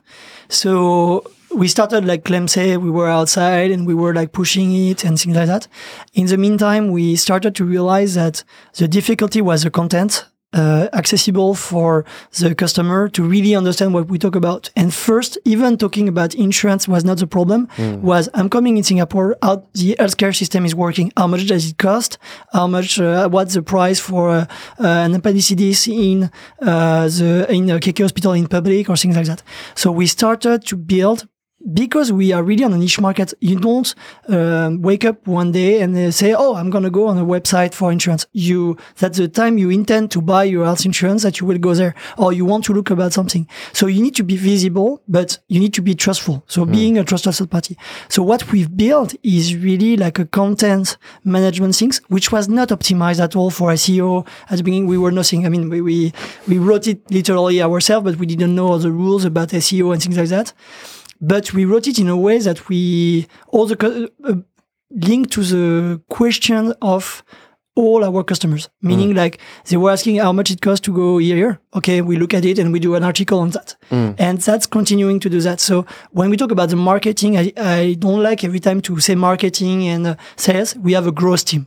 So we started like Clem say, we were outside and we were like pushing it and things like that. In the meantime, we started to realize that the difficulty was the content uh, accessible for the customer to really understand what we talk about. And first, even talking about insurance was not the problem. Was I'm coming in Singapore, how the healthcare system is working, how much does it cost, how much, uh, what's the price for uh, uh, an appendicitis in uh, the in a KK hospital in public or things like that. So we started to build because we are really on a niche market, you don't um, wake up one day and uh, say, "Oh, I'm going to go on a website for insurance." You that's the time you intend to buy your health insurance that you will go there, or you want to look about something. So you need to be visible, but you need to be trustful. So being a trusted third party. So what we've built is really like a content management things, which was not optimized at all for SEO at the beginning. We were nothing. I mean, we we, we wrote it literally ourselves, but we didn't know all the rules about SEO and things like that but we wrote it in a way that we all the uh, link to the question of all our customers. Meaning like they were asking how much it costs to go here. Okay we look at it and we do an article on that. And that's continuing to do that. So when we talk about the marketing i, I don't like every time to say marketing and uh, sales. We have a growth team.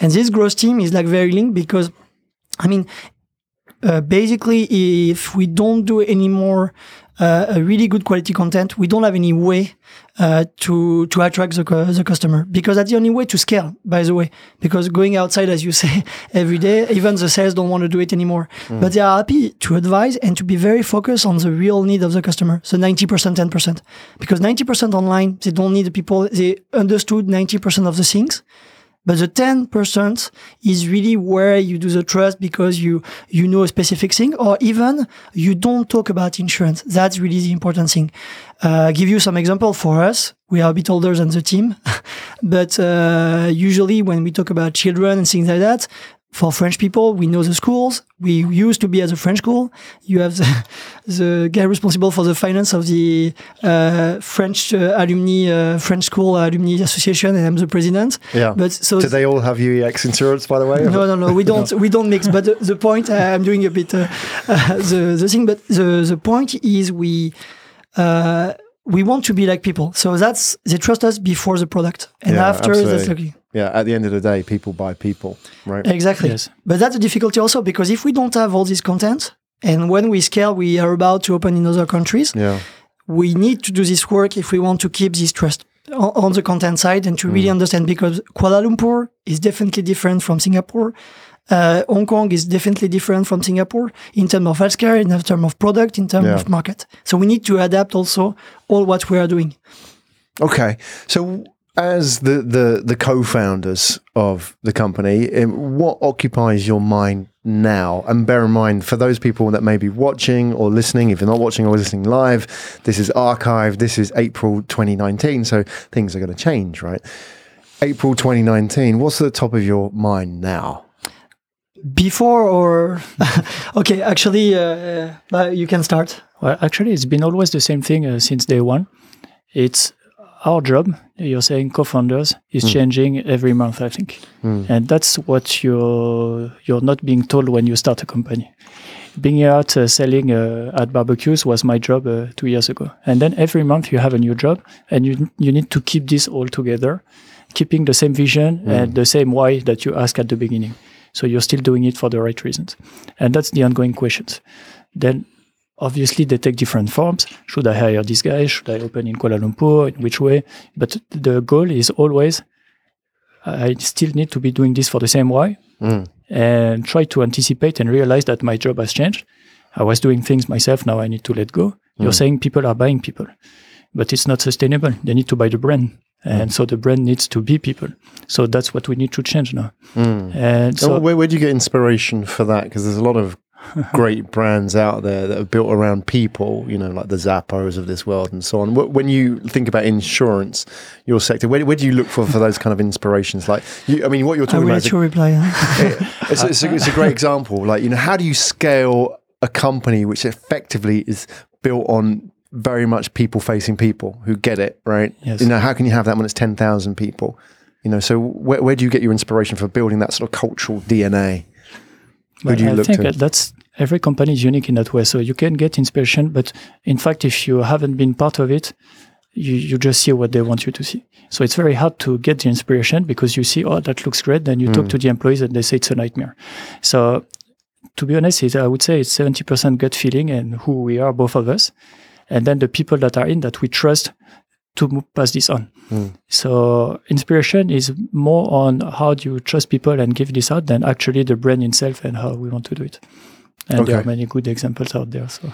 And this growth team is like very linked because i mean uh, basically, if we don't do any more a really good quality content, we don't have any way uh, to to attract the, the customer because that's the only way to scale. By the way, because going outside, as you say, every day, even the sales don't want to do it anymore. But they are happy to advise and to be very focused on the real need of the customer. So ninety percent, ten percent, because ninety percent online, they don't need the people. They understood ninety percent of the things. But the 10% is really where you do the trust because you, you know a specific thing or even you don't talk about insurance. That's really the important thing. Uh, give you some example for us. We are a bit older than the team, but, uh, usually when we talk about children and things like that, for French people, we know the schools. We used to be at a French school. You have the, the guy responsible for the finance of the uh, French uh, alumni, uh, French school alumni association, and I'm the president. Yeah. But so Do they all have UEX insurance, by the way? no, no, no. We don't. We don't mix. But the, the point uh, I'm doing a bit uh, uh, the the thing. But the the point is we uh, we want to be like people. So that's they trust us before the product, and Yeah, after that's absolutely. like Yeah, at the end of the day, people buy people, right? exactly. Yes. But that's a difficulty also because if we don't have all this content, and when we scale, we are about to open in other countries. Yeah. we need to do this work if we want to keep this trust on, on the content side and to Mm. really understand because Kuala Lumpur is definitely different from Singapore. Uh, Hong Kong is definitely different from Singapore in terms of healthcare, in terms of product, in terms Yeah. of market. So we need to adapt also all what we are doing. Okay. So, as the the the co-founders of the company, um, what occupies your mind now? And bear in mind, for those people that may be watching or listening, if you're not watching or listening live, this is archived. This is April 2019, so things are going to change, right? April 2019. What's at the top of your mind now? Before or okay, actually, uh, uh, you can start. Well, actually, it's been always the same thing uh, since day one. It's our job. You're saying co-founders is changing every month, I think, and that's what you're you're not being told when you start a company. Being out uh, selling uh, at barbecues was my job uh, two years ago, and then every month you have a new job, and you you need to keep this all together, keeping the same vision and the same why that you ask at the beginning. So you're still doing it for the right reasons, and that's the ongoing questions. Then obviously they take different forms. Should I hire this guy? Should I open in Kuala Lumpur? In which way? But the goal is always I still need to be doing this for the same why mm. and try to anticipate and realize that my job has changed. I was doing things myself, now I need to let go. You're mm. saying people are buying people, but it's not sustainable. They need to buy the brand. And so the brand needs to be people. So that's what we need to change now. Mm. And So, so where, where do you get inspiration for that? Because there's a lot of great brands out there that are built around people, you know, like the Zappos of this world and so on. When you think about insurance, your sector, where, where do you look for, for those kind of inspirations? Like, you, I mean, what you're I talking will about let is you reply. huh? it's, it's, a, it's a great example. Like, you know, how do you scale a company which effectively is built on very much people facing people who get it, right? Yes. You know, how can you have that when it's 10,000 people? You know, so where, where do you get your inspiration for building that sort of cultural DNA? Who do you I look think to? that that's every company is unique in that way. So you can get inspiration, but in fact, if you haven't been part of it, you, you just see what they want you to see. So it's very hard to get the inspiration because you see, oh, that looks great. Then you talk hmm. to the employees and they say it's a nightmare. So to be honest, it, I would say it's 70% gut feeling and who we are, both of us. And then the people that are in that we trust to pass this on. So inspiration is more on how do you trust people and give this out than actually the brand itself and how we want to do it. And there are many good examples out there. So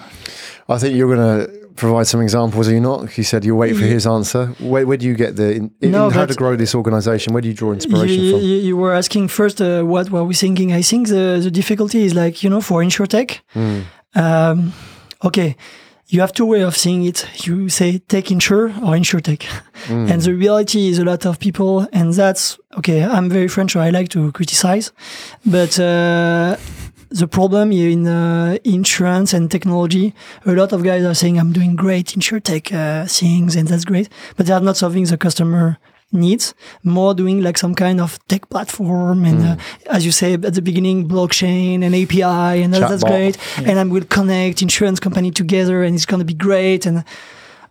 I think you're going to provide some examples, are you not? He said you wait for his answer. Where, where do you get the in, in No, how to grow this organization? Where do you draw inspiration you, from? you were asking first uh, what were we thinking. I think the, the difficulty is like, you know, for InsurTech, Hmm. um, okay, you have two way of seeing it. You say tech insure or InsurTech. Hmm. And the reality is a lot of people, and that's okay. I'm very French, so I like to criticize, but uh, the problem in uh, insurance and technology, a lot of guys are saying I'm doing great InsurTech uh, things, and that's great, but they are not solving the customer needs. More doing like some kind of tech platform, and uh, as you say at the beginning, blockchain and API, and that- that's great. And I will connect insurance company together, and it's gonna be great. And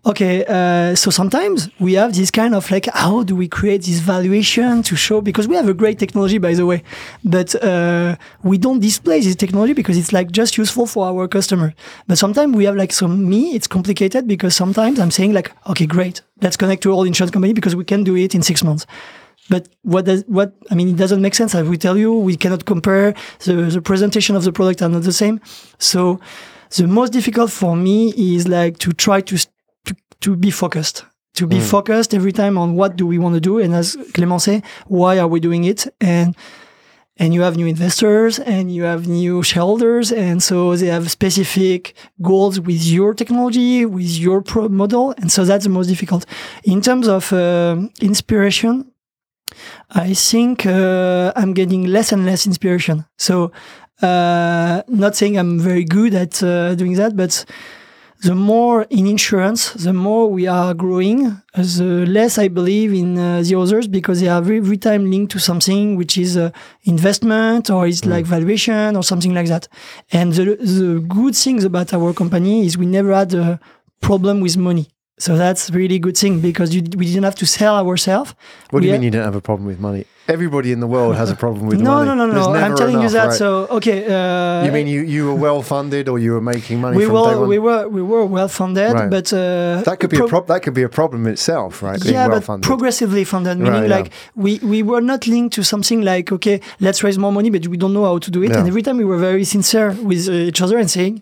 Okay, uh, so sometimes we have this kind of like, how do we create this valuation to show? Because we have a great technology, by the way, but uh, we don't display this technology because it's like just useful for our customer. But sometimes we have like, so me, it's complicated because sometimes I'm saying like, okay, great, let's connect to all insurance company because we can do it in six months. But what does what I mean? It doesn't make sense. As we tell you, we cannot compare. The the presentation of the product are not the same. So the most difficult for me is like to try to to, be focused. To be focused every time on what do we want to do, and as Clément say, why are we doing it? And and you have new investors and you have new shareholders, and so they have specific goals with your technology, with your pro model, and so that's the most difficult. In terms of um inspiration, I think uh, I'm getting less and less inspiration. So, uh, not saying I'm very good at uh, doing that, but the more in insurance, the more we are growing, the less I believe in uh, the others because they are every, every time linked to something which is uh, investment or it's like valuation or something like that. And the, the good things about our company is we never had a problem with money. So that's really good thing because you, we didn't have to sell ourselves. What do you We mean you don't have a problem with money? Everybody in the world has a problem with no, money. no, no, There's no. I'm telling you that. right? So okay. Uh, you mean you, you were well funded or you were making money we were we were we were well funded, Right. but uh, that could be pro- a prob- that could be a problem itself, right? Being yeah, well but funded. progressively funded, meaning Right, yeah. like we we were not linked to something like okay, let's raise more money, but we don't know how to do it. Yeah. And every time we were very sincere with uh, each other and saying,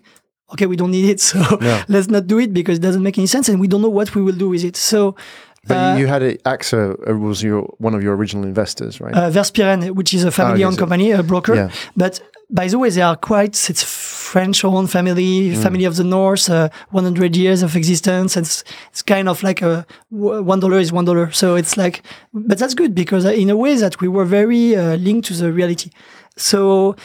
okay, we don't need it, so let's not do it because it doesn't make any sense, and we don't know what we will do with it. So. but uh, you, had it, AXA uh, was your one of your original investors, right? uh, Verspieren, which is a family-owned so- company, a broker. Yeah. But by the way, they are quite it's French-owned family, Mm. family of the North, uh, 100 years of existence. And it's, it's kind of like a one dollar is one dollar. So it's like, but that's good because in a way that we were very uh, linked to the reality. So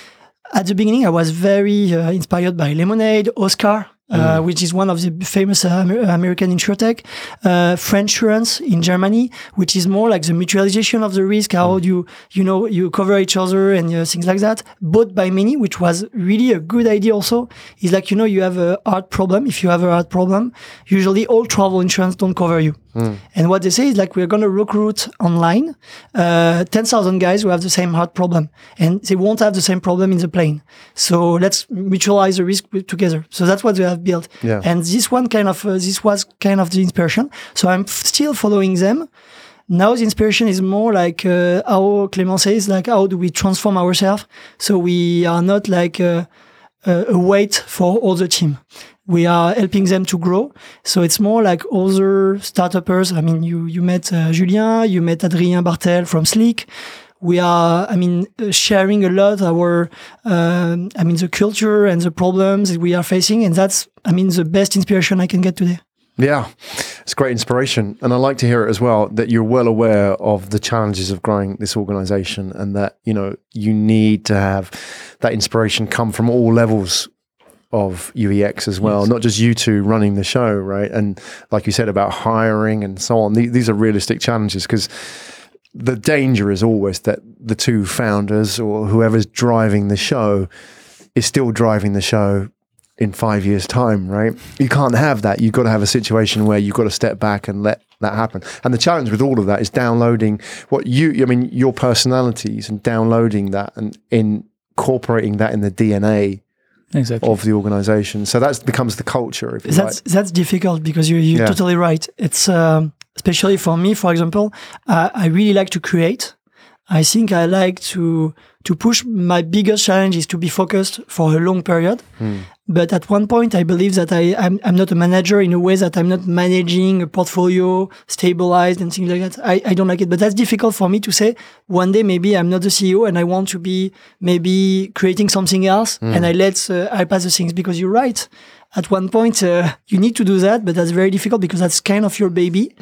at the beginning, I was very uh, inspired by Lemonade, Oscar. Uh, which is one of the famous uh, Amer- American insurtech, uh, Friendsurance in Germany, which is more like the mutualization of the risk, how do you you know you cover each other and uh, things like that. Bought by many, which was really a good idea. Also, is like you know you have a heart problem. If you have a heart problem, usually all travel insurance don't cover you. And what they say is like we're going to recruit online uh, 10,000 guys who have the same heart problem and they won't have the same problem in the plane. So let's mutualize the risk together. So that's what they have built. Yeah. And this one kind of, uh, this was kind of the inspiration. So I'm still following them. Now the inspiration is more like uh, how Clément says, like how do we transform ourselves so we are not like uh, uh, a weight for all the team. We are helping them to grow. So it's more like other startuppers. I mean, you, you met uh, Julien, you met Adrien Bartel from Sleek. We are, I mean, uh, sharing a lot our, um, I mean, the culture and the problems that we are facing. And that's, I mean, the best inspiration I can get today. Yeah, it's great inspiration. And I like to hear it as well that you're well aware of the challenges of growing this organization and that, you know, you need to have that inspiration come from all levels of UEX as well, not just you two running the show, right? And like you said about hiring and so on, these, these are realistic challenges because the danger is always that the two founders or whoever's driving the show is still driving the show in five years' time, right? You can't have that. You've got to have a situation where you've got to step back and let that happen. And the challenge with all of that is downloading what you, I mean, your personalities and downloading that and incorporating that in the DNA exactly. of the organization. So that becomes the culture. If you That's like. that's difficult because you're, you're Yeah. totally right. It's um, especially for me, for example, uh, I really like to create. I think I like to to push. My biggest challenge is to be focused for a long period. But at one point, I believe that I I'm, I'm not a manager in a way that I'm not managing a portfolio stabilized and things like that. I, I don't like it. But that's difficult for me to say. One day, maybe I'm not the CEO and I want to be maybe creating something else, and I let uh, I pass the things because you're right at one point uh, you need to do that but that's very difficult because that's kind of your baby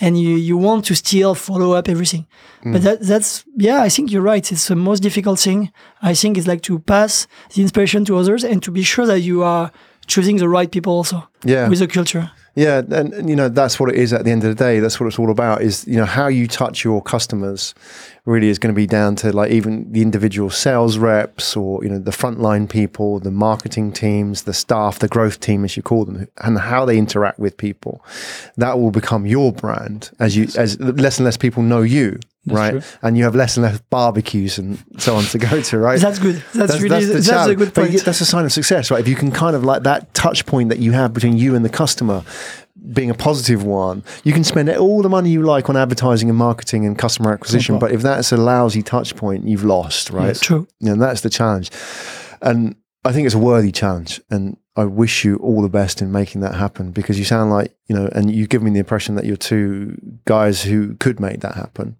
and you, you want to still follow up everything but that, that's yeah i think you're right it's the most difficult thing i think is like to pass the inspiration to others and to be sure that you are choosing the right people also Yeah. with the culture Yeah, and, and, you know that's what it is at the end of the day. That's what it's all about. Is you know how you touch your customers really is going to be down to like even the individual sales reps or you know the frontline people, the marketing teams, the staff, the growth team as you call them, and how they interact with people. That will become your brand as you as less and less people know you, right? true. And you have less and less barbecues and so on to go to, right? that's good that's, really that's, a challenge. good point you- that's a sign of success, right? If you can kind of like that touch point that you have between you and the customer being a positive one, you can spend all the money you like on advertising and marketing and customer acquisition. But if that's a lousy touch point, you've lost, right? true And that's the challenge. And I think it's a worthy challenge. And I wish you all the best in making that happen because you sound like, you know, and you give me the impression that you're two guys who could make that happen.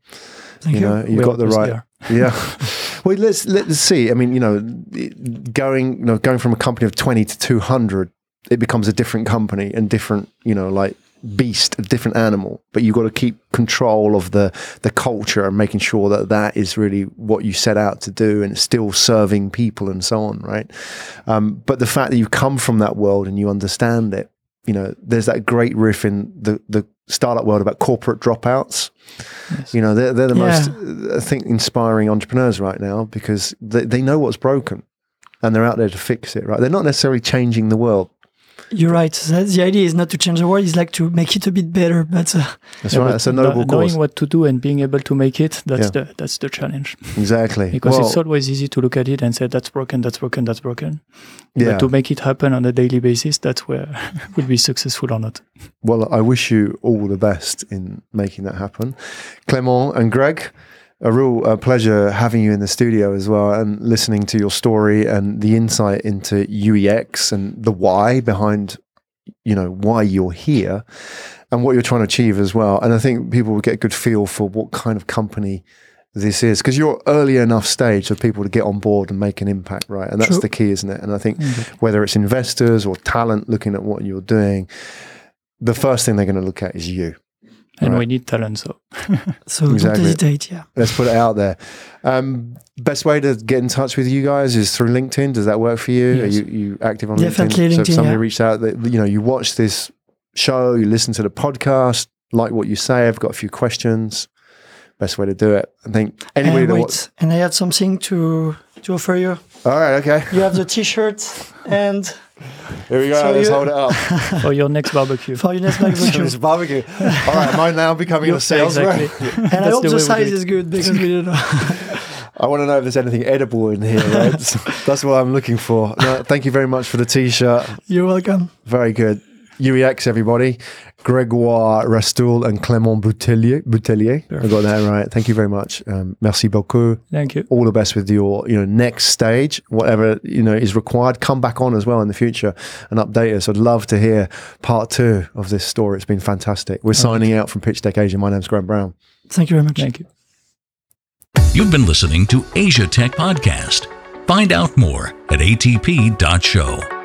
Thank you you. know, you've We got the right. Yeah. well, let's let's see. I mean, you know, going you know going from a company of twenty to two hundred, it becomes a different company and different. You know, like beast, a different animal. But you've got to keep control of the the culture and making sure that that is really what you set out to do and it's still serving people and so on, right? Um, but the fact that you come from that world and you understand it, you know, there's that great riff in the the startup world about corporate dropouts. You know, they're, they're the Yeah. most, I think, inspiring entrepreneurs right now because they, they know what's broken and they're out there to fix it, right? They're not necessarily changing the world. You're right that the idea is not to change the world it's like to make it a bit better but uh, That's Yeah, right. but That's a kno- noble knowing cause. what to do and being able to make it that's Yeah. the that's the challenge Exactly. because well, it's always easy to look at it and say that's broken that's broken that's broken yeah. but to make it happen on a daily basis that's where we'll be successful or not Well, I wish you all the best in making that happen. Clement and Greg, a real uh, pleasure having you in the studio as well and listening to your story and the insight into UEX and the why behind, you know, why you're here and what you're trying to achieve as well. And I think people will get a good feel for what kind of company this is because you're early enough stage for people to get on board and make an impact, right? And that's True. the key, isn't it? And I think whether it's investors or talent looking at what you're doing, the first thing they're going to look at is you. And Right. we need talent so so Exactly. don't hesitate yeah Let's put it out there. Um, best way to get in touch with you guys is through LinkedIn. Does that work for you? Are you, you active on Definitely LinkedIn? So if somebody yeah. reached out, that you know, you watch this show, you listen to the podcast, like what you say. I've got a few questions. Best way to do it. I think anybody and that wait wants. and i had something to to offer you All right, okay. you have the t-shirt and Here we go. So Let's you- hold it up. for your next barbecue for your next barbecue it's a barbecue. All right, am I now becoming a Yeah, sales exactly. rep? And I hope the the, way we do size it. is good because we don't know. I want to know if there's anything edible in here. Right? That's what I'm looking for. No, thank you very much for the t-shirt. You're welcome. Very good. UEX, everybody. Grégoire Rastoul and Clément Bouthelier. Bouthelier. I got that right. Thank you very much. Um, merci beaucoup. thank you All the best with your, you know, next stage, whatever you know is required. Come back on as well in the future and update us. I'd love to hear part two of this story. It's been fantastic. We're signing out from Pitch Deck Asia. My name's Graham Brown. Thank you very much. thank you You've been listening to Asia Tech Podcast. Find out more at atp.show.